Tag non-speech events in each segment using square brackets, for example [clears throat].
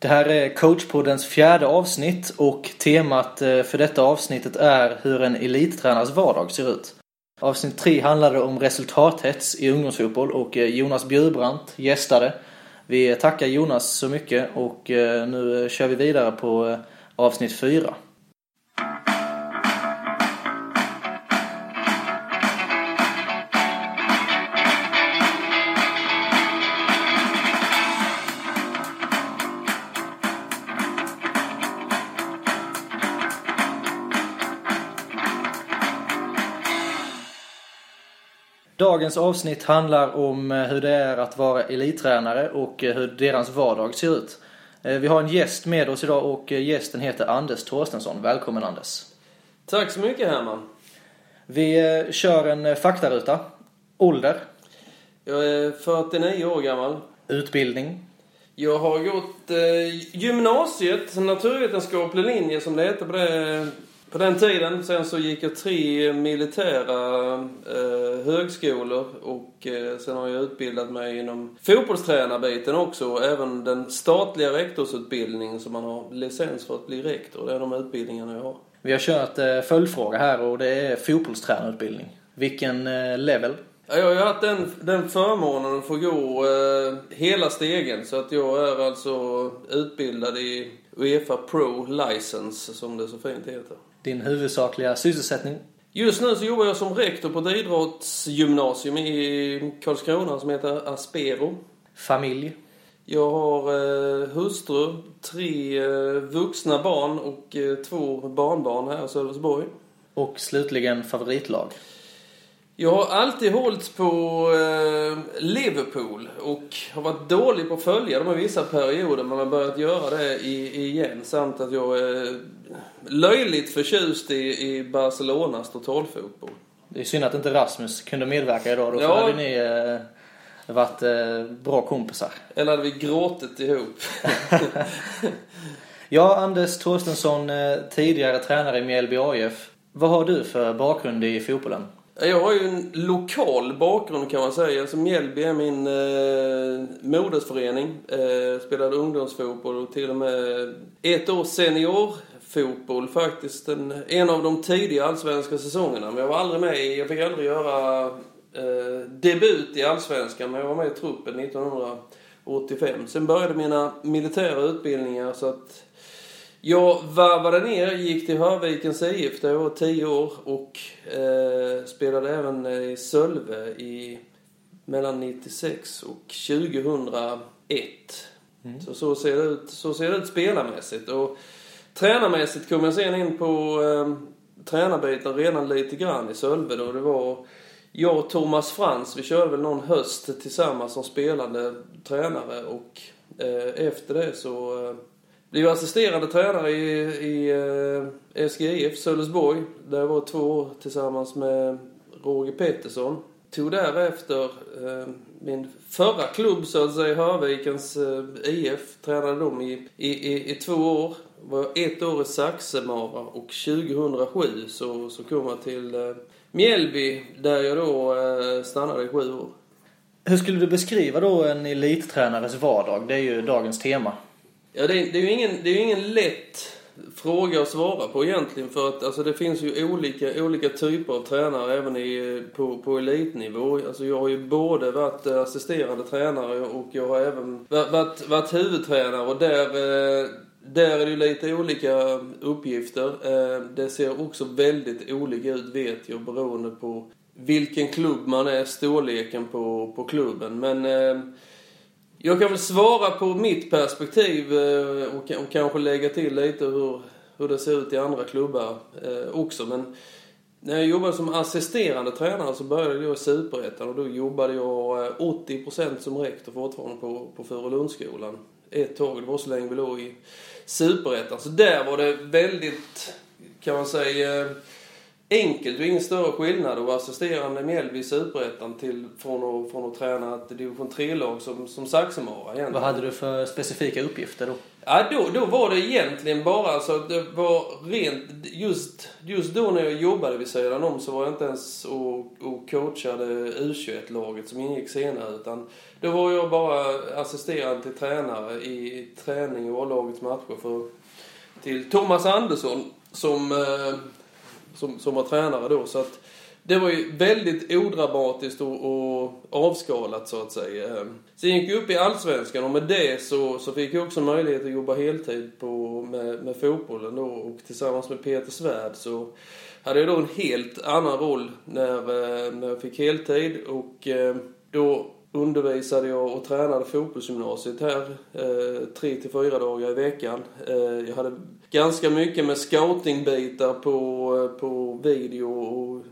Det här är coachpoddens fjärde avsnitt och temat eh, för detta avsnittet är hur en elittränares vardag ser ut. Avsnitt 3 handlade om resultathets i ungdomsfotboll och eh, Jonas Bjurbrandt gästade. Vi tackar Jonas så mycket och eh, nu kör vi vidare på avsnitt 4. Dagens avsnitt handlar om eh, hur det är att vara elittränare och eh, hur deras vardag ser ut. Eh, vi har en gäst med oss idag och gästen heter Anders Torstensson. Välkommen Anders. Tack så mycket Herman. Vi kör en faktaruta. Ålder? Jag är 49 år gammal. Utbildning? Jag har gått eh, gymnasiet, naturvetenskaplig linje som det heter på det på den tiden sen så gick jag tre militära eh, högskolor och eh, sen har jag utbildat mig inom fotbollstränarbiten också. Även den statliga rektorsutbildningen som man har licens för att bli rektor. Det är de utbildningarna jag har. Vi har kört eh, följdfråga här och det är fotbollstränarutbildning. Vilken eh, level? Ja, jag har haft den, den förmånen att få gå eh, hela stegen. Så att jag är alltså utbildad i Uefa Pro License som det så fint heter din huvudsakliga sysselsättning? Just nu så jobbar jag som rektor på ett idrottsgymnasium i Karlskrona som heter Aspero. Familj? Jag har eh, hustru, tre eh, vuxna barn och eh, två barnbarn här i Sölvesborg. Och slutligen favoritlag? Jag har alltid hållit på eh, Liverpool och har varit dålig på att följa dem i vissa perioder men har börjat göra det i, igen. Samt att jag är löjligt förtjust i, Barcelonas totalfotboll. Det är synd att inte Rasmus kunde medverka idag. Då ja. hade ni eh, varit eh, bra kompisar. Eller hade vi gråtit ihop. [laughs] ja, Anders Torstensson, tidigare tränare i Mjällby AIF. Vad har du för bakgrund i fotbollen? Jag har ju en lokal bakgrund kan man säga. Som Mjällby är min eh, modersförening. Eh, spelade ungdomsfotboll och till och med ett år seniorfotboll faktiskt. En, en av de tidiga allsvenska säsongerna. Men jag var aldrig med i, jag fick aldrig göra eh, debut i allsvenskan. Men jag var med i truppen 1985. Sen började mina militära utbildningar så att jag varvade ner, gick till Hörvikens IF där jag var 10 år och eh, spelade även i Sölve i mellan 96 och 2001. Mm. Så, så, ser det ut, så ser det ut spelarmässigt. Och tränarmässigt kom jag sen in på eh, tränarbiten redan lite grann i Sölve då. Det var jag och Thomas Frans, vi körde väl någon höst tillsammans som spelande tränare och eh, efter det så eh, blev assisterande tränare i, i eh, SGIF Sölvesborg. Där jag var två år tillsammans med Roger Pettersson. Tog därefter eh, min förra klubb så att säga, Hörvikens eh, IF. Tränade dem i, i, i, i två år. Var ett år i Saxemara och 2007 så, så kom jag till eh, Mjällby där jag då eh, stannade i sju år. Hur skulle du beskriva då en elittränares vardag? Det är ju dagens tema. Ja, det, det är ju ingen, det är ingen lätt fråga att svara på egentligen för att alltså, det finns ju olika, olika typer av tränare även i, på, på elitnivå. Alltså, jag har ju både varit eh, assisterande tränare och jag har även varit, varit huvudtränare och där, eh, där är det ju lite olika uppgifter. Eh, det ser också väldigt olika ut vet jag beroende på vilken klubb man är, storleken på, på klubben. Men eh, jag kan väl svara på mitt perspektiv eh, och, och kanske lägga till lite hur, hur det ser ut i andra klubbar eh, också. Men när jag jobbade som assisterande tränare så började jag i Superettan och då jobbade jag eh, 80% som rektor fortfarande på, på Furulundsskolan. Ett tag, det var så länge vi låg i Superettan. Så där var det väldigt, kan man säga, enkelt och ingen större skillnad att vara assisterande Mjällby i Superettan till från att, från att träna ett division 3-lag som, som Saxemara egentligen. Vad hade du för specifika uppgifter då? Ja, då, då var det egentligen bara alltså, det var rent, just, just då när jag jobbade vid sidan om så var jag inte ens och, och coachade U21-laget som ingick senare utan då var jag bara assisterande till tränare i träning och A-lagets matcher för, till Thomas Andersson som, eh, som, som var tränare då så att det var ju väldigt odramatiskt och, och avskalat så att säga. Ehm, sen gick jag upp i Allsvenskan och med det så, så fick jag också möjlighet att jobba heltid på, med, med fotbollen då och tillsammans med Peter Svärd så hade jag då en helt annan roll när, eh, när jag fick heltid och eh, då undervisade jag och tränade fotbollsgymnasiet här eh, tre till fyra dagar i veckan. Eh, jag hade ganska mycket med scoutingbitar på, på video och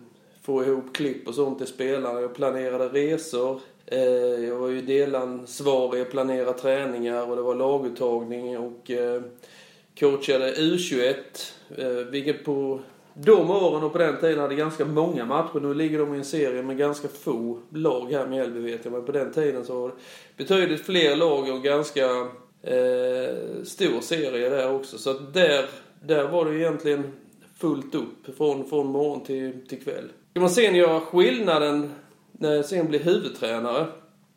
få ihop klipp och sånt till spelarna. Jag planerade resor. Eh, jag var ju delansvarig, jag planerade träningar och det var laguttagning och eh, coachade U21. Eh, vilket på de åren och på den tiden hade ganska många matcher. Nu ligger de i en serie med ganska få lag här med Mjällby vet jag. Men på den tiden så var det betydligt fler lag och ganska eh, stor serie där också. Så att där, där var det egentligen fullt upp från, från morgon till, till kväll. Ska man sen göra skillnaden när jag sen blev huvudtränare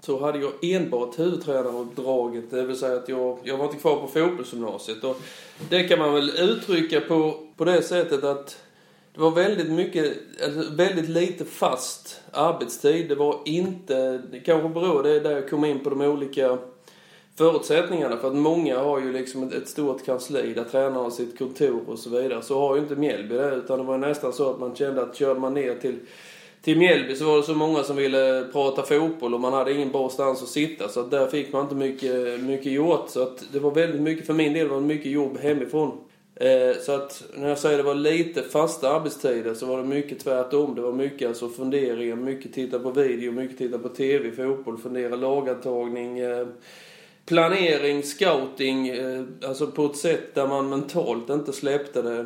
så hade jag enbart huvudtränaruppdraget. Det vill säga att jag, jag var inte kvar på fotbollsgymnasiet. Och det kan man väl uttrycka på, på det sättet att det var väldigt mycket, alltså väldigt lite fast arbetstid. Det var inte, det kanske beror det där jag kom in på de olika förutsättningarna. För att många har ju liksom ett, ett stort kansli där tränarna har sitt kontor och så vidare. Så har ju inte Mjällby det. Utan det var ju nästan så att man kände att körde man ner till till Mjällby så var det så många som ville prata fotboll och man hade ingen bra stans att sitta. Så att där fick man inte mycket, mycket gjort. Så att det var väldigt mycket, för min del var det mycket jobb hemifrån. Eh, så att när jag säger det var lite fasta arbetstider så var det mycket tvärtom. Det var mycket alltså funderingar, mycket titta på video, mycket titta på TV, fotboll, fundera lagantagning. Eh, planering, scouting, eh, alltså på ett sätt där man mentalt inte släppte det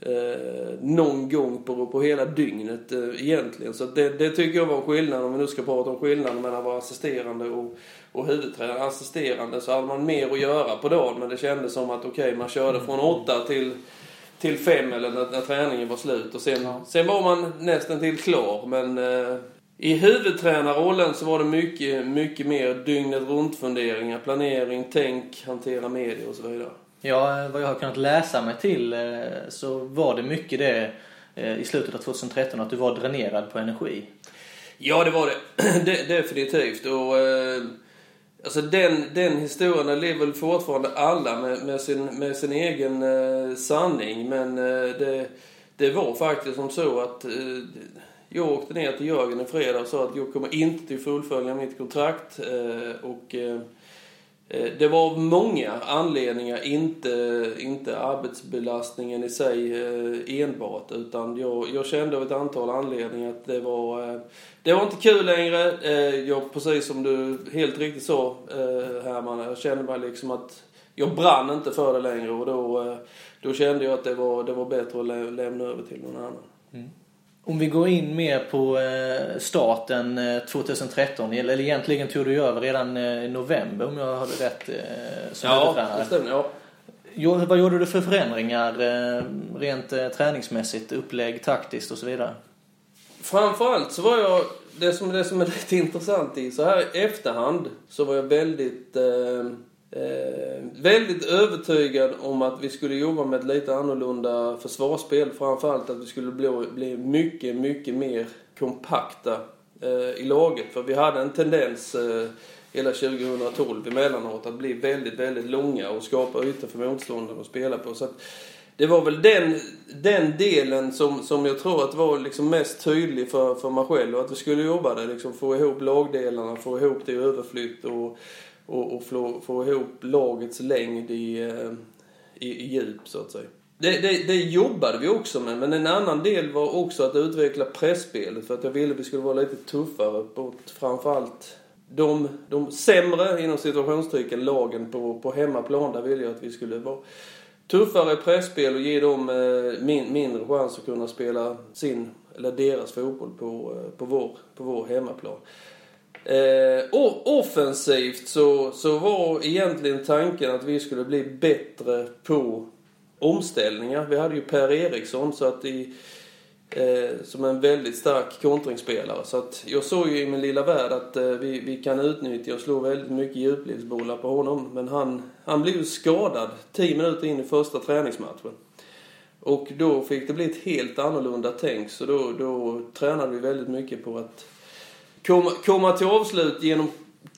eh, någon gång på, på hela dygnet eh, egentligen. Så det, det tycker jag var skillnad, om vi nu ska prata om skillnaden mellan att vara assisterande och, och huvudtränare. Assisterande så hade man mer att göra på dagen men det kändes som att okej, okay, man körde från åtta till till fem eller när, när träningen var slut och sen, ja. sen var man nästan till klar men eh, i huvudtränarrollen så var det mycket, mycket mer dygnet runt funderingar, planering, tänk, hantera media och så vidare. Ja, vad jag har kunnat läsa mig till eh, så var det mycket det eh, i slutet av 2013 att du var dränerad på energi. Ja, det var det. [clears throat] definitivt. Och, eh, alltså den, den historien lever väl fortfarande alla med, med, sin, med sin egen sanning. Men det, det var faktiskt som så att jag åkte ner till Jörgen i fredag och sa att jag kommer inte att fullfölja mitt kontrakt. Eh, och eh, eh, det var många anledningar, inte, inte arbetsbelastningen i sig enbart. Utan jag, jag kände av ett antal anledningar att det var, det var inte kul längre. Jag, precis som du helt riktigt sa Herman, jag kände mig liksom att jag brann inte för det längre och då, då kände jag att det var, det var bättre att lämna över till någon annan. Mm. Om vi går in mer på eh, starten 2013, eh, eller egentligen tog du över redan eh, i november om jag hade rätt som ja, det stämmer, ja. Vad gjorde du för förändringar rent träningsmässigt, upplägg, taktiskt och så vidare? Framförallt så var jag, det som, det som är lite [laughs] intressant i, så här i efterhand så var jag väldigt eh, Eh, väldigt övertygad om att vi skulle jobba med ett lite annorlunda försvarsspel. Framförallt att vi skulle bli, bli mycket, mycket mer kompakta eh, i laget. För vi hade en tendens eh, hela 2012 emellanåt att bli väldigt, väldigt långa och skapa ytor för motståndaren att spela på. Så att det var väl den, den delen som, som jag tror att var liksom mest tydlig för, för mig själv. Och att vi skulle jobba där, liksom få ihop lagdelarna, få ihop det i överflytt och och, och få, få ihop lagets längd i, eh, i, i djup så att säga. Det, det, det jobbade vi också med, men en annan del var också att utveckla pressspelet för att jag ville att vi skulle vara lite tuffare mot framförallt de, de sämre, inom situationstecken, lagen på, på hemmaplan. Där ville jag att vi skulle vara tuffare pressspel och ge dem eh, min, mindre chans att kunna spela sin, eller deras fotboll på, eh, på, vår, på vår hemmaplan. Eh, offensivt så, så var egentligen tanken att vi skulle bli bättre på omställningar. Vi hade ju Per Eriksson så att i, eh, som en väldigt stark kontringsspelare. Så att jag såg ju i min lilla värld att eh, vi, vi kan utnyttja och slå väldigt mycket djupledsbollar på honom. Men han, han blev ju skadad 10 minuter in i första träningsmatchen. Och då fick det bli ett helt annorlunda tänk. Så då, då tränade vi väldigt mycket på att komma, komma till avslut genom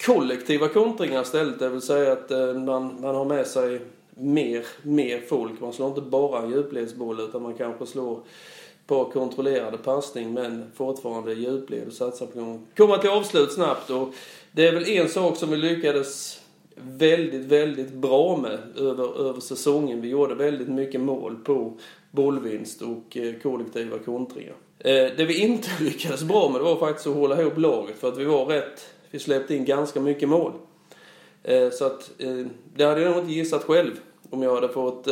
kollektiva kontringar istället. Det vill säga att eh, man, man har med sig mer, mer folk. Man slår inte bara en djupledsboll utan man kanske slår på kontrollerade passning men fortfarande djupled och satsar på att komma till avslut snabbt. Och det är väl en sak som vi lyckades väldigt, väldigt bra med över, över säsongen. Vi gjorde väldigt mycket mål på bollvinst och eh, kollektiva kontringar. Eh, det vi inte [laughs] lyckades bra med det var faktiskt att hålla ihop laget för att vi var rätt, vi släppte in ganska mycket mål. Eh, så att det hade jag nog inte gissat själv om jag hade fått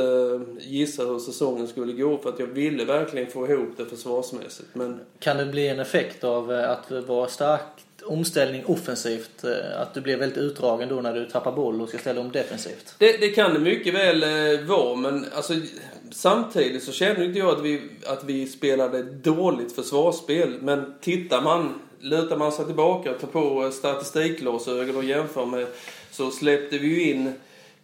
gissa hur säsongen skulle gå för att jag ville verkligen få ihop det försvarsmässigt. Men... Kan det bli en effekt av att vara stark omställning offensivt, eh, att du blir väldigt utdragen då när du tappar boll och ska ställa om defensivt? Det, det kan det mycket väl eh, vara, men alltså, samtidigt så känner inte jag att vi, att vi spelade dåligt försvarsspel. Men tittar man, lutar man sig tillbaka och tar på statistikglasögon och jämför med så släppte vi ju in,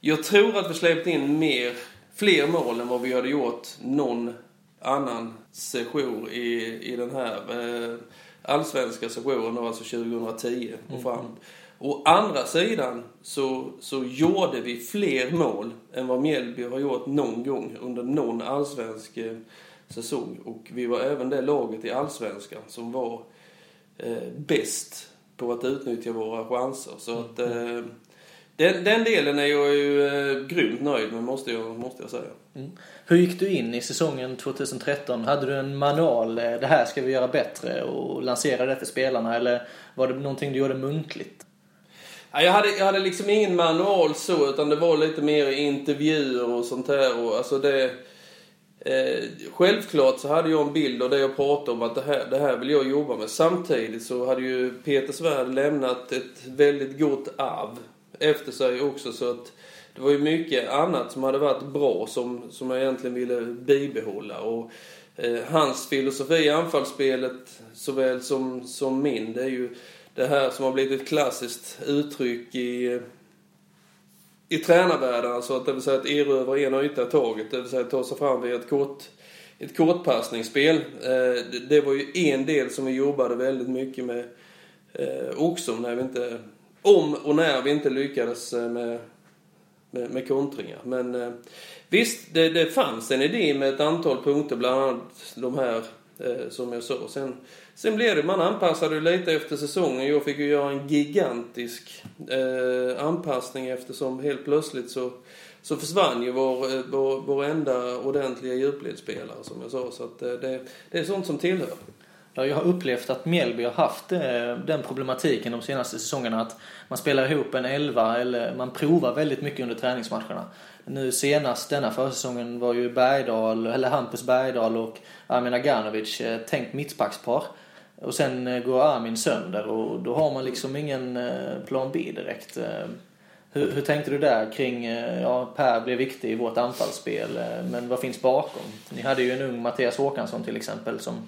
jag tror att vi släppte in mer, fler mål än vad vi hade gjort någon annan session i, i den här eh, allsvenska sessionen alltså 2010 och mm. Å andra sidan så, så gjorde vi fler mål än vad Mjällby har gjort någon gång under någon allsvensk eh, säsong. Och vi var även det laget i allsvenskan som var eh, bäst på att utnyttja våra chanser. Så att eh, den, den delen är jag ju eh, grymt nöjd med måste jag, måste jag säga. Mm. Hur gick du in i säsongen 2013? Hade du en manual, eh, det här ska vi göra bättre och lansera det för spelarna eller var det någonting du gjorde muntligt? Jag, hade, jag hade liksom ingen manual så utan det var lite mer intervjuer och sånt här. Och, alltså det, eh, självklart så hade jag en bild av det jag pratade om att det här, det här vill jag jobba med. Samtidigt så hade ju Peter Svärd lämnat ett väldigt gott arv efter sig också så att det var ju mycket annat som hade varit bra som, som jag egentligen ville bibehålla. Och, eh, hans filosofi i anfallsspelet såväl som, som min, det är ju det här som har blivit ett klassiskt uttryck i, i tränarvärlden. Alltså att det vill säga att erövra en yta i taget. Det vill säga att ta sig fram via ett kort ett kortpassningsspel. Eh, det var ju en del som vi jobbade väldigt mycket med eh, också när vi inte om och när vi inte lyckades eh, med, med, med kontringar. Men visst, det, det fanns en idé med ett antal punkter, bland annat de här som jag sa. Sen, sen blev det, man anpassade lite efter säsongen. Jag fick ju göra en gigantisk eh, anpassning eftersom helt plötsligt så, så försvann ju vår, eh, vår, vår enda ordentliga djupledsspelare som jag sa. Så att eh, det, det är sånt som tillhör. Ja, Jag har upplevt att Mjällby har haft eh, den problematiken de senaste säsongerna att man spelar ihop en elva eller man provar väldigt mycket under träningsmatcherna. Nu senast denna försäsongen var ju Bergdahl, eller Hampus Bergdahl och Armin Aganovic eh, tänkt mittbackspar. Och sen eh, går Armin sönder och då har man liksom ingen plan B direkt. Hur, hur, tänkte du där kring, ja Per blev viktig i vårt anfallsspel, men vad finns bakom? Ni hade ju en ung Mattias Håkansson till exempel som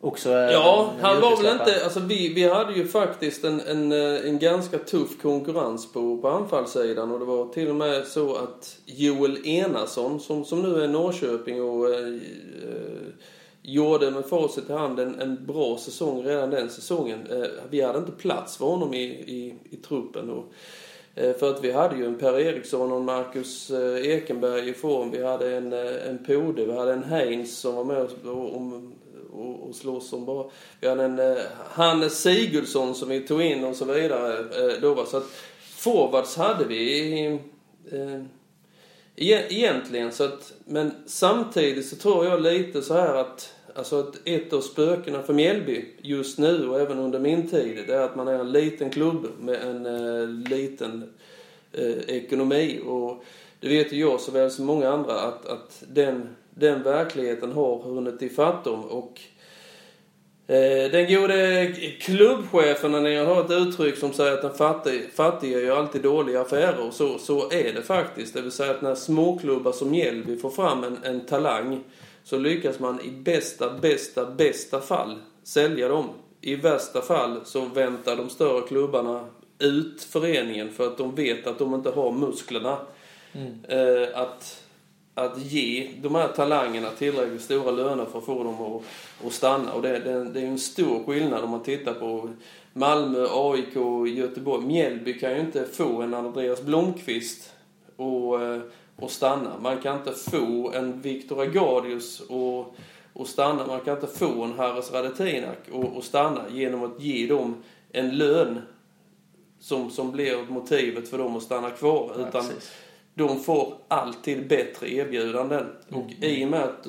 också Ja, han var väl inte... Alltså vi, vi hade ju faktiskt en, en, eh, en ganska tuff konkurrens på, på anfallssidan och det var till och med så att Joel Enarsson som, som nu är Norrköping och eh, eh, gjorde med facit i hand en, en bra säsong redan den säsongen. Eh, vi hade inte plats för honom i, i, i truppen. Och, eh, för att vi hade ju en Per Eriksson och en Marcus eh, Ekenberg i form. Vi hade en, eh, en Pode, vi hade en Heinz som var med och, och och, och slåss om bara. Vi hade en eh, Hannes Sigurdsson som vi tog in och så vidare eh, då. var. Så att forwards hade vi eh, e-, egentligen. Så att, men samtidigt så tror jag lite så här att Alltså att ett av spökena för Mjällby just nu och även under min tid, det är att man är en liten klubb med en eh, liten eh, ekonomi. Och det vet ju jag såväl som många andra att, att den, den verkligheten har hunnit ifatt dem. Och eh, den gode klubbchefen när ni har ett uttryck som säger att den fattiga, fattiga gör alltid dåliga affärer. Så, så är det faktiskt. Det vill säga att när småklubbar som Mjällby får fram en, en talang så lyckas man i bästa, bästa, bästa fall sälja dem. I värsta fall så väntar de större klubbarna ut föreningen för att de vet att de inte har musklerna mm. eh, att, att ge de här talangerna tillräckligt stora löner för att få dem att, att stanna. Och det, det, det är en stor skillnad om man tittar på Malmö, AIK, Göteborg. Mjällby kan ju inte få en Andreas Blomqvist och, eh, och stanna. Man kan inte få en Viktor Agadius och, och stanna. Man kan inte få en Haris Radetinak och, och stanna genom att ge dem en lön som, som blir motivet för dem att stanna kvar. Ja, utan precis. de får alltid bättre erbjudanden. Mm. Och i och med att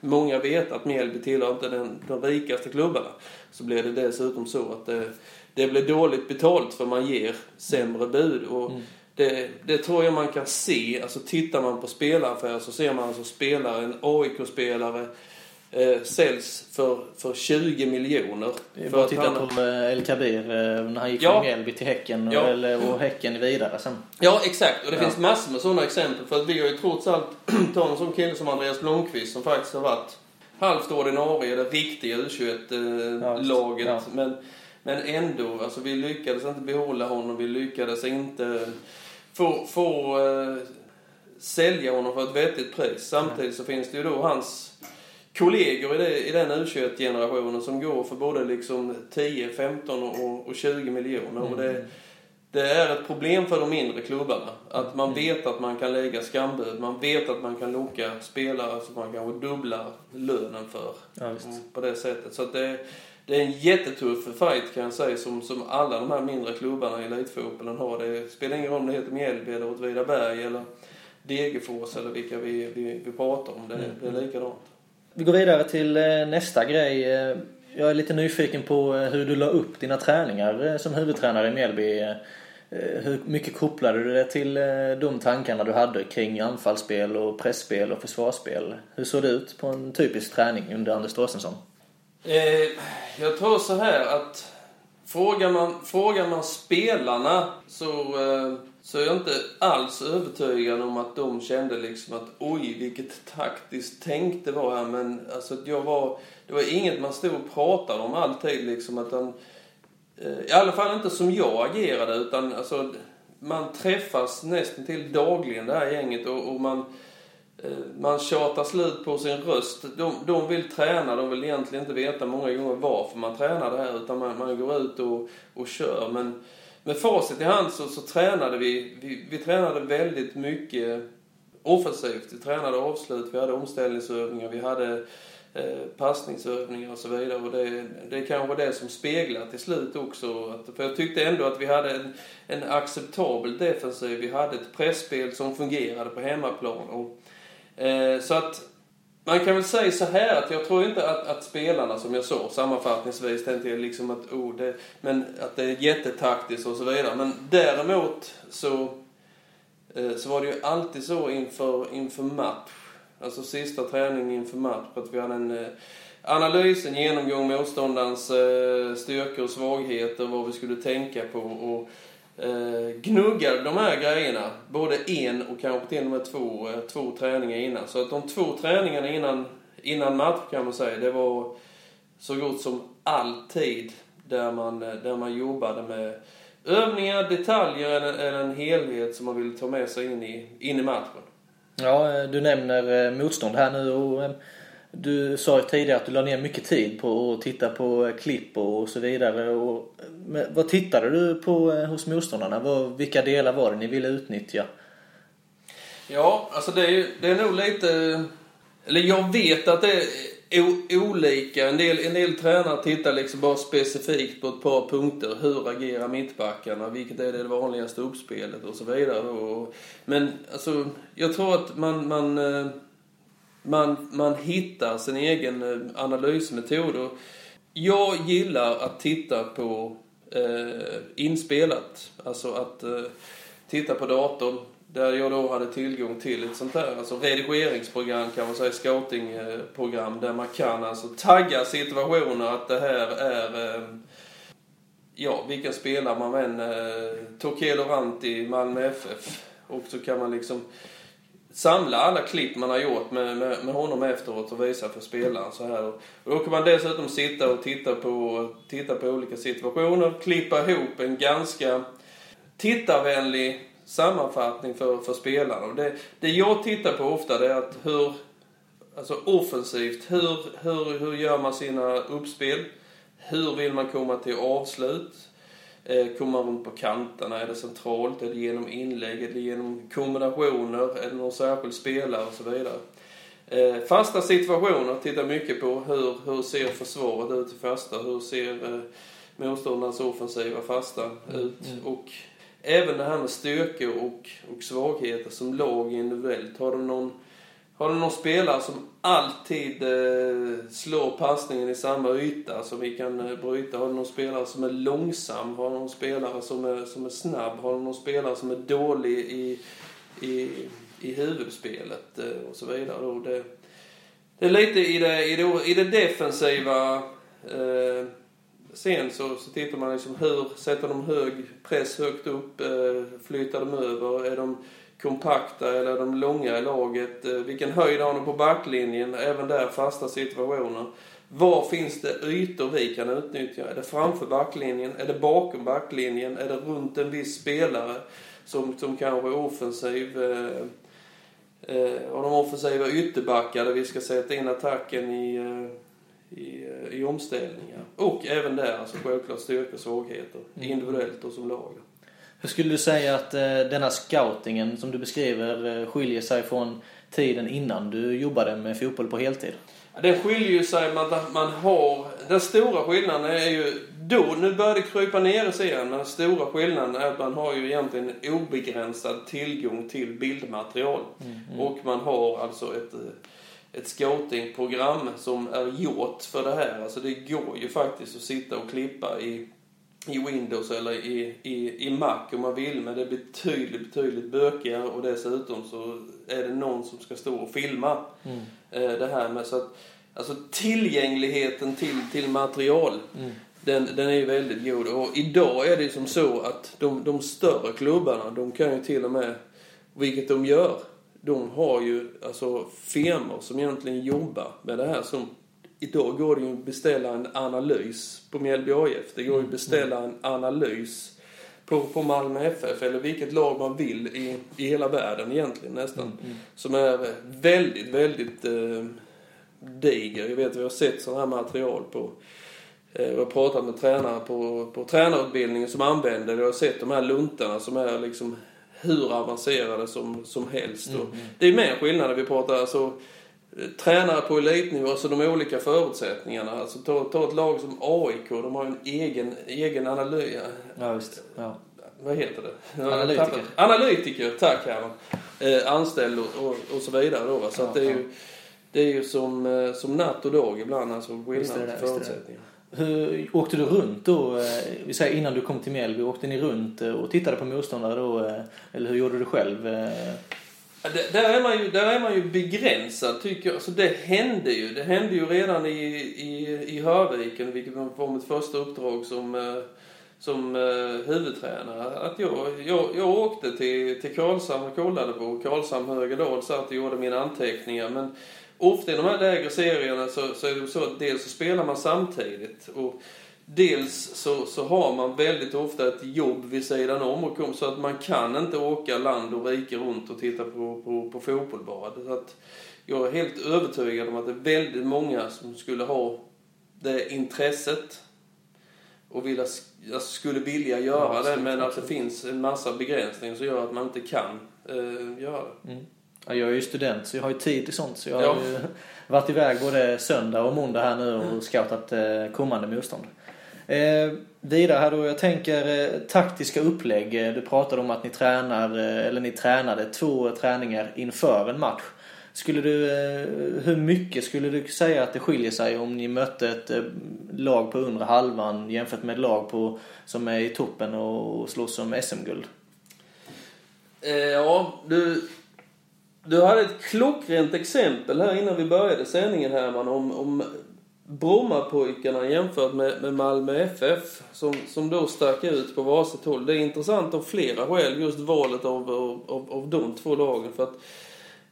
många vet att Mjällby tillhör inte den, de rikaste klubbarna så blir det dessutom så att det, det blir dåligt betalt för man ger sämre bud. Och mm. Det, det tror jag man kan se. Alltså tittar man på spelaffärer så ser man alltså spelare, en AIK-spelare eh, säljs för, för 20 miljoner. Det är bara att titta han... på eh, El Kabir eh, när han gick ja. från Mjällby till Häcken och, ja. eller, och Häcken vidare sen. Ja, exakt. Och det ja. finns massor med sådana exempel. För att vi har ju trots allt [clears throat] tagit en sån kille som Andreas Blomqvist som faktiskt har varit halvt ordinarie i det riktiga U21-laget. Ja, men, men ändå, alltså vi lyckades inte behålla honom. Vi lyckades inte få, få äh, sälja honom för ett vettigt pris. Samtidigt så finns det ju då hans kollegor i, det, i den U21-generationen som går för både liksom 10, 15 och, och 20 miljoner. Mm. Och det, det är ett problem för de mindre klubbarna. Att man mm. vet att man kan lägga skambud. Man vet att man kan locka spelare så man kanske dubblar lönen för. Ja, på det sättet. Så det, det är en jättetuff fight kan jag säga som, som alla de här mindre klubbarna i elitfotbollen har. Det spelar ingen roll om det heter Mjällby eller Åtvidaberg eller Degerfors eller vilka vi, vi, vi pratar om. Det, mm. det är likadant. Vi går vidare till eh, nästa grej. Eh, jag är lite nyfiken på eh, hur du la upp dina träningar som huvudtränare i Mjällby. Hur mycket kopplade du det till de tankarna du hade kring anfallsspel och pressspel och försvarsspel? Hur såg det ut på en typisk träning under Anders Torstensson? Eh, jag tror så här att frågar man, frågar man spelarna så eh, så är jag inte alls övertygad om att de kände liksom att oj vilket taktiskt tänk det var här. Men alltså jag var, det var inget man stod och pratade om alltid liksom. Att han, eh, I alla fall inte som jag agerade utan alltså man träffas nästan till dagligen det här gänget och, och man Eh, man tjatar slut på sin röst. De, de vill träna, de vill egentligen inte veta många gånger varför man tränar det här utan man, man går ut och, och kör. Men med facit i hand så, så tränade vi, vi, vi tränade väldigt mycket offensivt. Vi tränade avslut, vi hade omställningsövningar, vi hade eh, passningsövningar och så vidare. Och det, det är kanske det som speglar till slut också. Att, för jag tyckte ändå att vi hade en, en acceptabel defensiv. Vi hade ett pressspel som fungerade på hemmaplan. Och, eh, så att man kan väl säga så här att jag tror inte att, att spelarna, som jag sa sammanfattningsvis, tänkte jag liksom att, oh, det, men att det är jättetaktiskt och så vidare. Men däremot så, eh, så var det ju alltid så inför, inför match, alltså sista träningen inför match, att vi hade en eh, analys, en genomgång motståndarens eh, styrkor och svagheter, vad vi skulle tänka på. Och, eh, gnuggar de här grejerna. Både en och kanske till och med två, eh, två träningar innan. Så att de två träningarna innan, innan match kan man säga, det var så gott som alltid där man, eh, där man jobbade med övningar, detaljer eller, eller en helhet som man ville ta med sig in i, in i matchen. Ja, eh, du nämner eh, motstånd här nu och du sa ju tidigare att du la ner mycket tid på att titta på eh, klipp och så vidare. Och, vad tittade du på eh, hos motståndarna? Vad, vilka delar var det ni ville utnyttja? Ja, alltså det är, det är nog lite... Eller jag vet att det är olika. En del, en del tränare tittar liksom bara specifikt på ett par punkter. Hur agerar mittbackarna? Vilket är det vanligaste uppspelet? Och så vidare. Och, men alltså, jag tror att man, man eh, man, man hittar sin egen eh, analysmetod. Och jag gillar att titta på eh, inspelat. Alltså att eh, titta på datorn, där jag då hade tillgång till ett sånt här alltså redigeringsprogram kan man säga, scoutingprogram där man kan alltså tagga situationer att det här är eh, ja, vilken spelare man än, eh, Torquedo Ranti, Malmö FF. Och så kan man liksom samla alla klipp man har gjort med, med, med honom efteråt och visa för spelaren så här. Och då kan man dessutom sitta och titta på, titta på olika situationer, klippa ihop en ganska tittarvänlig sammanfattning för, för spelarna. Och det, det jag tittar på ofta det är att hur, alltså offensivt, hur, hur, hur gör man sina uppspel? Hur vill man komma till avslut? Eh, kommer man runt på kanterna? Är det centralt? Är det genom inlägg? Är det genom kombinationer? Är det någon särskild spelare? Och så vidare. Eh, fasta situationer tittar mycket på. Hur, hur ser försvaret ut i fasta? Hur ser eh, motståndarnas offensiva fasta ut? Mm. Och även det här med styrkor och, och svagheter som lag individuellt. Har du någon har du någon spelare som alltid eh, slår passningen i samma yta som vi kan eh, bryta? Har du någon spelare som är långsam? Har du någon spelare som är, som är snabb? Har du någon spelare som är dålig i, i, i huvudspelet? Eh, och så vidare. Och det, det är lite i det, i det, i det defensiva eh, Sen så, så tittar man liksom hur sätter de hög press högt upp? Eh, flyttar de över? Är de kompakta eller de långa i laget. Eh, vilken höjd har de på backlinjen? Även där fasta situationer. Var finns det ytor vi kan utnyttja? Är det framför backlinjen? Är det bakom backlinjen? Är det runt en viss spelare som, som kanske är offensiv? Eh, eh, och de offensiva ytterbackar där vi ska sätta in attacken i, eh, i, i omställningar. Och även där alltså självklart styrka och svagheter. Mm. Individuellt och som lag. Hur skulle du säga att eh, denna scoutingen som du beskriver eh, skiljer sig från tiden innan du jobbade med fotboll på heltid? Det skiljer ju sig med att man har... Den stora skillnaden är ju... Då, nu börjar det krypa ner sig igen, men den stora skillnaden är att man har ju egentligen obegränsad tillgång till bildmaterial. Mm, mm. Och man har alltså ett, ett scoutingprogram som är gjort för det här. Alltså det går ju faktiskt att sitta och klippa i i Windows eller i, i, i Mac om man vill, men det är betydligt, betydligt bökigare och dessutom så är det någon som ska stå och filma mm. eh, det här med så att Alltså tillgängligheten till, till material, mm. den, den är ju väldigt god. Och idag är det ju som så att de, de större klubbarna, de kan ju till och med, vilket de gör, de har ju alltså firmor som egentligen jobbar med det här som Idag går det ju att beställa en analys på Mjällby AIF. Det går ju att beställa en analys på, på Malmö FF eller vilket lag man vill i, i hela världen egentligen nästan. Mm, mm. Som är väldigt, väldigt eh, diger. Jag vet vi har sett sådana här material på eh, jag har pratat med tränare på, på tränarutbildningen som använder det. Jag har sett de här luntarna som är liksom hur avancerade som, som helst. Mm, mm. Det är mer skillnader vi pratar alltså tränare på elitnivå, alltså de olika förutsättningarna. Alltså ta, ta ett lag som AIK, de har ju en egen, egen analys. Ja, visst. Ja. Vad heter det? Analytiker. Analytiker, tack Herman. Eh, anställd och, och, och, så vidare då. Va? Så ja, att det är ju, det är ju som, eh, som natt och dag ibland, alltså skillnad på förutsättningar. Hur, åkte du runt då, eh, vi säger innan du kom till Mjällby, åkte ni runt och tittade på motståndare då? Eh, eller hur gjorde du själv? Där, är man ju, där är man ju begränsad tycker jag. Alltså det hände ju. Det hände ju redan i, i, i Hörviken, vilket var mitt första uppdrag som, eh, som eh, huvudtränare. Att jag, jag, jag åkte till, till Karlshamn och kollade på Karlshamn Högadal satt och gjorde mina anteckningar. Men ofta i de här lägre serierna så, så är det så att dels så spelar man samtidigt. Och Dels så, så har man väldigt ofta ett jobb vid sidan om och kom, så att man kan inte åka land och rike runt och titta på, på, på fotboll bara. Så att jag är helt övertygad om att det är väldigt många som skulle ha det intresset och vilja, skulle vilja göra ja, det men att det finns en massa begränsningar som gör att man inte kan eh, göra det. Mm. Ja, jag är ju student så jag har ju tid till sånt så jag har ju [laughs] varit iväg både söndag och måndag här nu och scoutat eh, kommande motstånd. Eh, vidare här då, jag tänker eh, taktiska upplägg. Eh, du pratade om att ni tränar, eh, eller ni tränade två träningar inför en match. Skulle du, eh, hur mycket skulle du säga att det skiljer sig om ni mötte ett eh, lag på undre halvan jämfört med ett lag på, som är i toppen och slåss om SM-guld? Eh, ja, du, du hade ett klockrent exempel här innan vi började sändningen Herman om, om Brommapojkarna jämfört med, med Malmö FF som, som då stack ut på varsitt håll. Det är intressant av flera skäl just valet av, av, av de två lagen. För att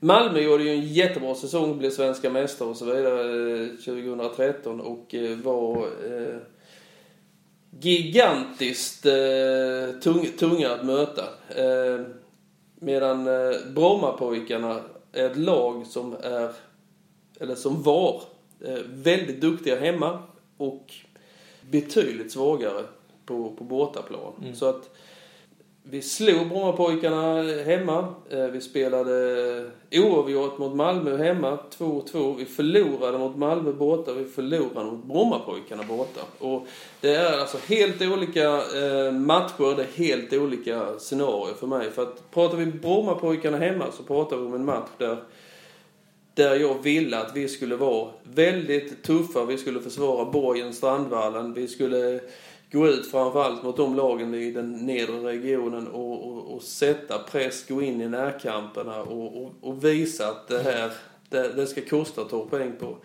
Malmö gjorde ju en jättebra säsong, blev svenska mästare och så vidare eh, 2013 och eh, var eh, gigantiskt eh, tung, tunga att möta. Eh, medan eh, Brommapojkarna är ett lag som är, eller som var, väldigt duktiga hemma och betydligt svagare på, på bortaplan. Mm. Så att vi slog Brommapojkarna hemma. Eh, vi spelade oavgjort mot Malmö hemma, 2-2. Vi förlorade mot Malmö borta, vi förlorade mot Brommapojkarna borta. Och det är alltså helt olika eh, matcher, det är helt olika scenarier för mig. För att pratar vi Brommapojkarna hemma så pratar vi om en match där där jag ville att vi skulle vara väldigt tuffa. Vi skulle försvara borgen, Strandvallen. Vi skulle gå ut framförallt mot de lagen i den nedre regionen och, och, och sätta press, gå in i närkamperna och, och, visa att det här det, det ska kosta att ta poäng på,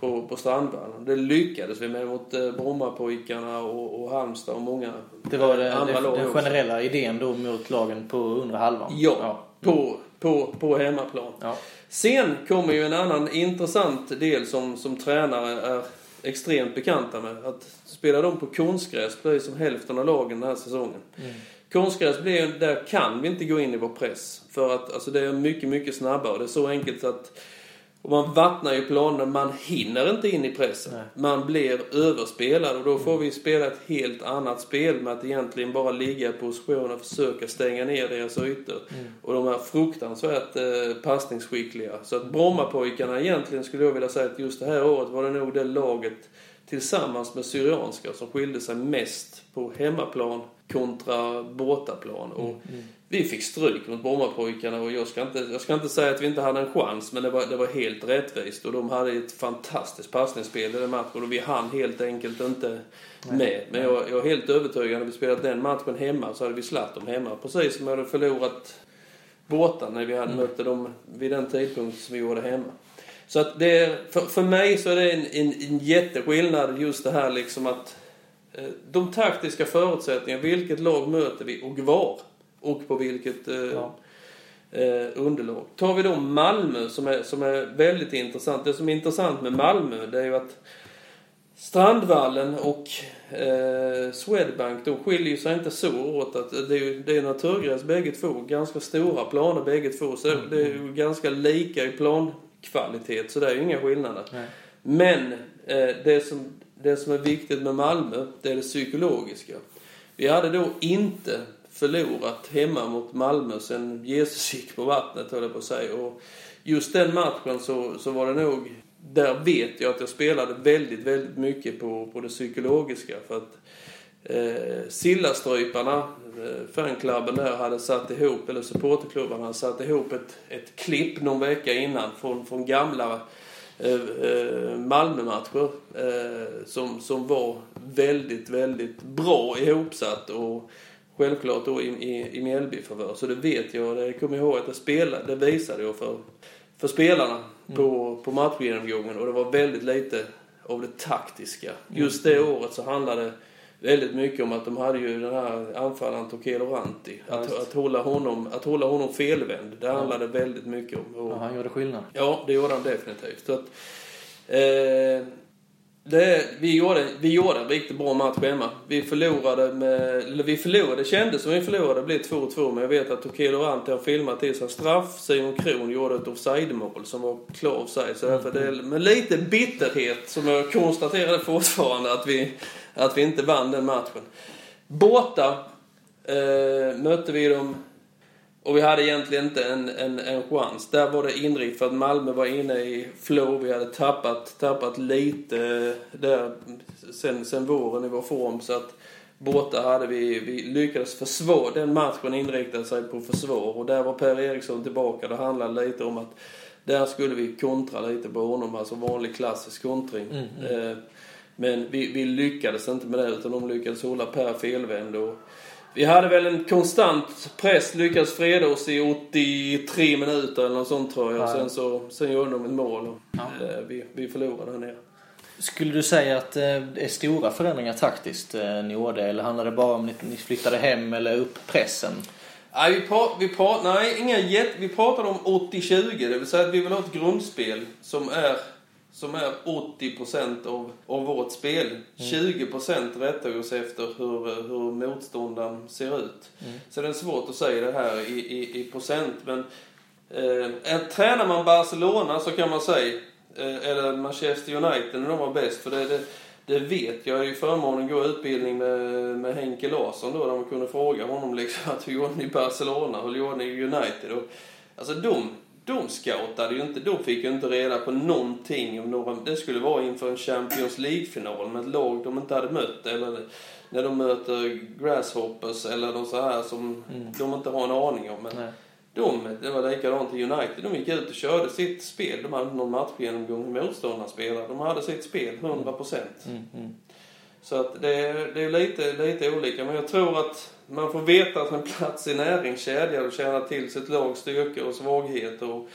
på, på Strandvallen. Det lyckades vi med mot eh, Brommapojkarna och, och Halmstad och många Det var det, andra det, den generella idén då mot lagen på undre halvan? Ja, ja. På, på, på hemmaplan. Ja. Sen kommer ju en annan intressant del som, som tränare är extremt bekanta med. Att spela dem på konstgräs blir som hälften av lagen den här säsongen. Mm. Konstgräs blir, där kan vi inte gå in i vår press. För att alltså, det är mycket, mycket snabbare. Det är så enkelt att och man vattnar ju planen, man hinner inte in i pressen. Nej. Man blir överspelad och då får vi spela ett helt annat spel med att egentligen bara ligga i position och försöka stänga ner deras ytor. Mm. Och de är fruktansvärt eh, passningsskickliga. Så att Brommapojkarna egentligen skulle jag vilja säga att just det här året var det nog det laget tillsammans med Syrianska som skilde sig mest på hemmaplan kontra bortaplan. Och mm. Vi fick stryk mot Brommapojkarna och jag ska, inte, jag ska inte säga att vi inte hade en chans men det var, det var helt rättvist och de hade ett fantastiskt passningsspel i den matchen och vi hann helt enkelt inte med. Men jag, jag är helt övertygad när vi spelat den matchen hemma så hade vi slatt dem hemma. Precis som vi hade förlorat borta när vi hade mm. mötte dem vid den tidpunkt som vi gjorde hemma. Så att det är, för, för mig så är det en, en, en jätteskillnad just det här liksom att eh, de taktiska förutsättningarna, vilket lag möter vi och var? Och på vilket eh, ja. eh, underlag. Tar vi då Malmö som är, som är väldigt intressant. Det som är intressant med Malmö det är ju att Strandvallen och eh, Swedbank de skiljer sig inte så åt att det är, det är naturgräs bägge två. Ganska stora planer bägge två. Så mm. det är ju ganska lika i plankvalitet så det är ju inga skillnader. Nej. Men eh, det, som, det som är viktigt med Malmö det är det psykologiska. Vi hade då inte förlorat hemma mot Malmö sen Jesus gick på vattnet höll jag på att säga. Och just den matchen så, så var det nog, där vet jag att jag spelade väldigt, väldigt mycket på, på det psykologiska. För att eh, Sillastryparna, eh, fanklubben där, hade satt ihop, eller supporterklubbarna, hade satt ihop ett, ett klipp någon vecka innan från, från gamla eh, eh eh, som, som var väldigt, väldigt bra ihopsatt. Och självklart då i, i, i Mjällby-favör. Så det vet jag. Det kommer jag ihåg att jag spelade, det visade jag för, för spelarna mm. på, på matchgenomgången. Och det var väldigt lite av det taktiska. Just det året så handlade det väldigt mycket om att de hade ju den här anfallaren Tokelo Ranti. Att, att, hålla honom, att hålla honom felvänd. Det handlade ja. väldigt mycket om. Och, ja, han gjorde skillnad. Ja, det gjorde han definitivt. Så att, eh, det, vi, gjorde, vi gjorde en riktigt bra match hemma. Vi förlorade med, eller vi förlorade, det kändes som vi förlorade, det blev 2-2. Men jag vet att Tokelo Ranti har filmat till sig straff. Simon Kron gjorde ett offside-mål som var klar offside. Så därför det är med lite bitterhet som jag konstaterade fortfarande att vi, att vi inte vann den matchen. Borta eh, mötte vi dem och vi hade egentligen inte en, en, en chans. Där var det inriktat för att Malmö var inne i flow. Vi hade tappat, tappat lite där sen, sen våren i vår form. Så att borta hade vi, vi lyckades försvara. Den matchen inriktade sig på försvar. Och där var Per Eriksson tillbaka. Det handlade lite om att där skulle vi kontra lite på honom. Alltså vanlig klassisk kontring. Mm, mm. Eh, men vi, vi lyckades inte med det utan de lyckades hålla Per felvänd. Och, Vi hade väl en konstant press, lyckades freda oss i 83 minuter eller något sånt tror jag. Ja. Sen, så, sen gjorde de ett mål och Ja. eh, vi, vi förlorade här nere. Skulle du säga att eh, det är stora förändringar taktiskt eh, ni gjorde? Eller handlar det bara om att ni flyttade hem eller upp pressen? Nej, vi pra, vi pra, nej inga jätte, vi pratade om 80-20. Det vill säga att vi vill ha ett grundspel som är, som är 80% av, av vårt spel. 20% rättar vi oss efter hur, hur motståndaren ser ut. Så det är svårt att säga det här i, i, i procent. Men eh, tränar man Barcelona så kan man säga, eh, eller Manchester United när de var bäst. För det, det, det vet jag. Jag har ju förmånen att gå utbildning med, med Henke Larsson då. Där man kunde fråga honom liksom att hur gjorde ni i Barcelona? Hur gjorde ni i United? Och, alltså de, de scoutade ju inte. De fick ju inte reda på någonting om några... Det skulle vara inför en Champions League-final med ett lag de inte hade mött. Eller när de möter Grasshoppers eller de så här som de inte har en aning om. Men Nej. de, det var likadant i United. De gick ut och körde sitt spel. De hade inte någon matchgenomgång hur motståndarna spelade. De hade sitt spel 100 procent. Mm, mm. Så att det, är- det är lite, lite olika. Men jag tror att man får veta att en plats i näringskedjan och känna till sitt lags styrkor och svagheter. Och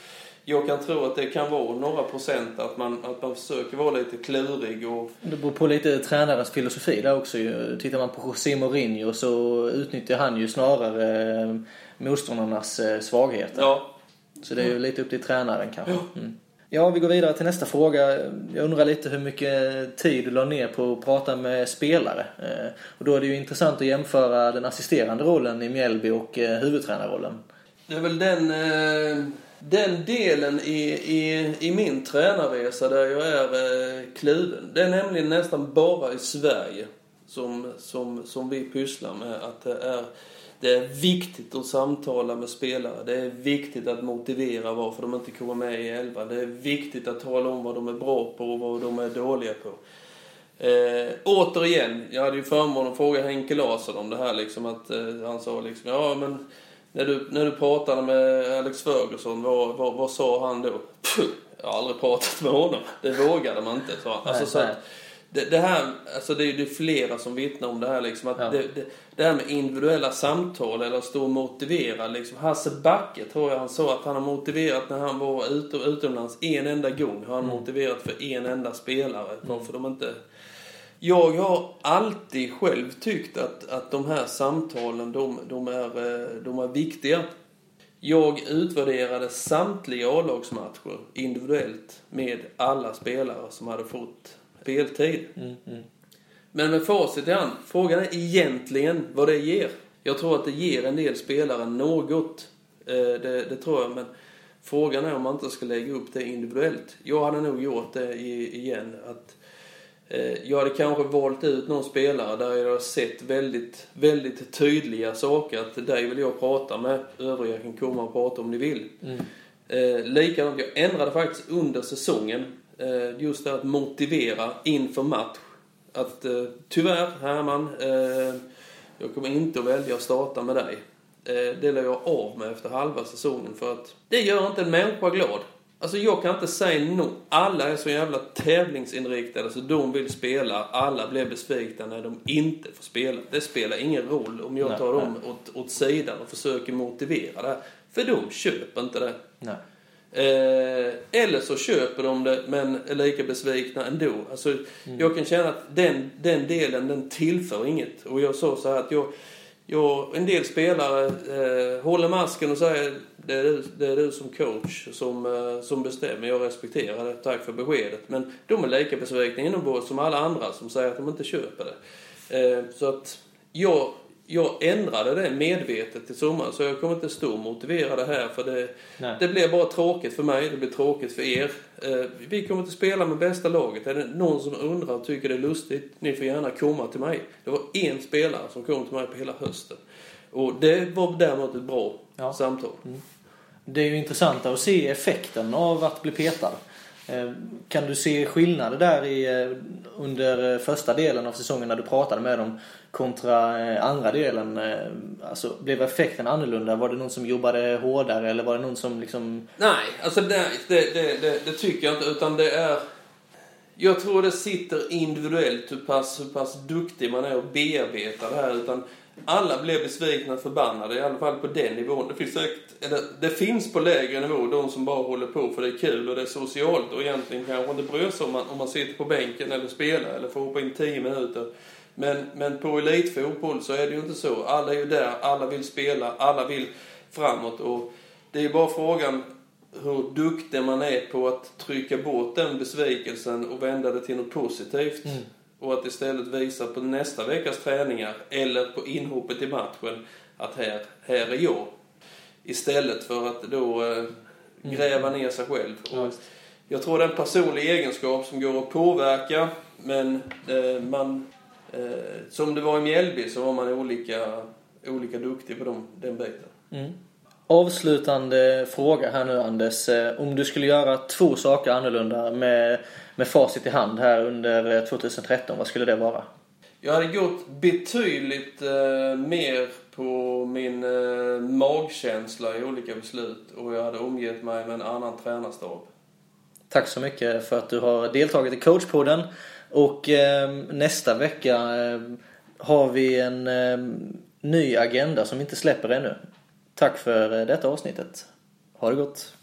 jag kan tro att det kan vara några procent att man, att man försöker vara lite klurig och Det beror på lite tränarens filosofi där också. Tittar man på José Mourinho så utnyttjar han ju snarare eh, motståndarnas eh, svagheter. ja, Så det är ju lite upp till tränaren kanske. Mm. Ja, vi går vidare till nästa fråga. Jag undrar lite hur mycket tid du la ner på att prata med spelare. Eh, och då är det ju intressant att jämföra den assisterande rollen i Mjällby och eh, huvudtränarrollen. Det är väl den, eh, den delen i, i, i min tränarresa där jag är kluven. Det är nämligen nästan bara i Sverige som, som, som vi pysslar med att det är, det är viktigt att samtala med spelare. Det är viktigt att motivera varför de inte kommer med i elva. Det är viktigt att tala om vad de är bra på och vad de är dåliga på. Eh, återigen, jag hade ju förmånen att fråga Henke Larsson om det här liksom att eh, han sa liksom ja men när du, när du pratade med Alex Ferguson, vad, vad, vad sa han då? Puh, jag har aldrig pratat med honom. Det vågade man inte, sa han. Alltså, Nej, så nej. att, det, det här, alltså det är är flera som vittnar om det här liksom. Att Ja. det, det, det här med individuella samtal eller att stå och motivera liksom. Hasse Backe tror jag han sa att han har motiverat när han var ute, utomlands en enda gång. Har han Mm. motiverat för en enda spelare. Varför de inte... Jag har alltid själv tyckt att, att de här samtalen, de, de, är, eh, de är viktiga. Jag utvärderade samtliga A-lagsmatcher individuellt med alla spelare som hade fått speltid. Mm, mm. Men med facit i hand, frågan är egentligen vad det ger. Jag tror att det ger en del spelare något. Eh, Det, det tror jag, men frågan är om man inte ska lägga upp det individuellt. Jag hade nog gjort det igen. Att eh, jag hade kanske valt ut någon spelare där jag har sett väldigt, väldigt tydliga saker. Att dig vill jag prata med, övriga kan komma och prata om ni vill. Mm. Eh, likadant, jag ändrade faktiskt under säsongen. Eh, just det att motivera inför match. Att eh, tyvärr Herman, eh, jag kommer inte att välja att starta med dig. Eh, det la jag av med efter halva säsongen för att det gör inte en människa glad. Alltså jag kan inte säga no. Alla är så jävla tävlingsinriktade så de vill spela. Alla blir besvikna när de inte får spela. Det spelar ingen roll om jag Nej, tar nej. dem åt, åt sidan och försöker motivera det. För de köper inte det. Nej. Eh, eller så köper de det men är lika besvikna ändå. Alltså, Jag kan känna att den, den delen den tillför inget. Och jag sa så här att jag, jag en del spelare eh, håller masken och säger det är, du, det är du som coach som, eh, som bestämmer. Jag respekterar det. Tack för beskedet. Men de är lika besvikna inombords som alla andra som säger att de inte köper det. Eh, så att jag, jag ändrade det medvetet till sommaren så jag kommer inte stå och motivera det här för det, Nej. det blir bara tråkigt för mig, det blir tråkigt för er. Eh, vi kommer inte spela med bästa laget. Är det någon som undrar och tycker det är lustigt, ni får gärna komma till mig. Det var en spelare som kom till mig på hela hösten. Och det var däremot ett bra Ja. samtal. Det är ju intressant att se effekten av att bli petad. Eh, kan du se skillnader där i, eh, under eh, första delen av säsongen när du pratade med dem kontra andra delen? Alltså, blev effekten annorlunda? Var det någon som jobbade hårdare eller var det någon som liksom... Nej, alltså det, det, det, det, det tycker jag inte. Utan det är... Jag tror det sitter individuellt hur pass, hur pass duktig man är att bearbeta det här. Utan alla blev besvikna och förbannade, i alla fall på den nivån. Det finns säkert, eller, det finns på lägre nivå de som bara håller på för det är kul och det är socialt och egentligen kanske inte bryr sig om man, om man sitter på bänken eller spelar eller får hoppa in 10 minuter. Men, men på elitfotboll så är det ju inte så. Alla är ju där, alla vill spela, alla vill framåt och det är ju bara frågan hur duktig man är på att trycka bort den besvikelsen och vända det till något positivt. Mm. Och att istället visa på nästa veckas träningar eller på inhoppet i matchen att här, här är jag. Istället för att då eh, gräva ner sig själv. Och jag tror det är en personlig egenskap som går att påverka men eh, man, eh, som det var i Mjällby så var man olika, olika duktig på dem, den biten. Mm. Avslutande fråga här nu Anders. Eh, om du skulle göra två saker annorlunda med, med facit i hand här under 2013, eh, vad skulle det vara? Jag hade gått betydligt eh, mer på min eh, magkänsla i olika beslut och jag hade omgett mig med en annan tränarstab. Tack så mycket för att du har deltagit i coachpodden. Och eh, nästa vecka eh, har vi en ny agenda som vi inte släpper ännu. Tack för eh, detta avsnittet. Ha det gott!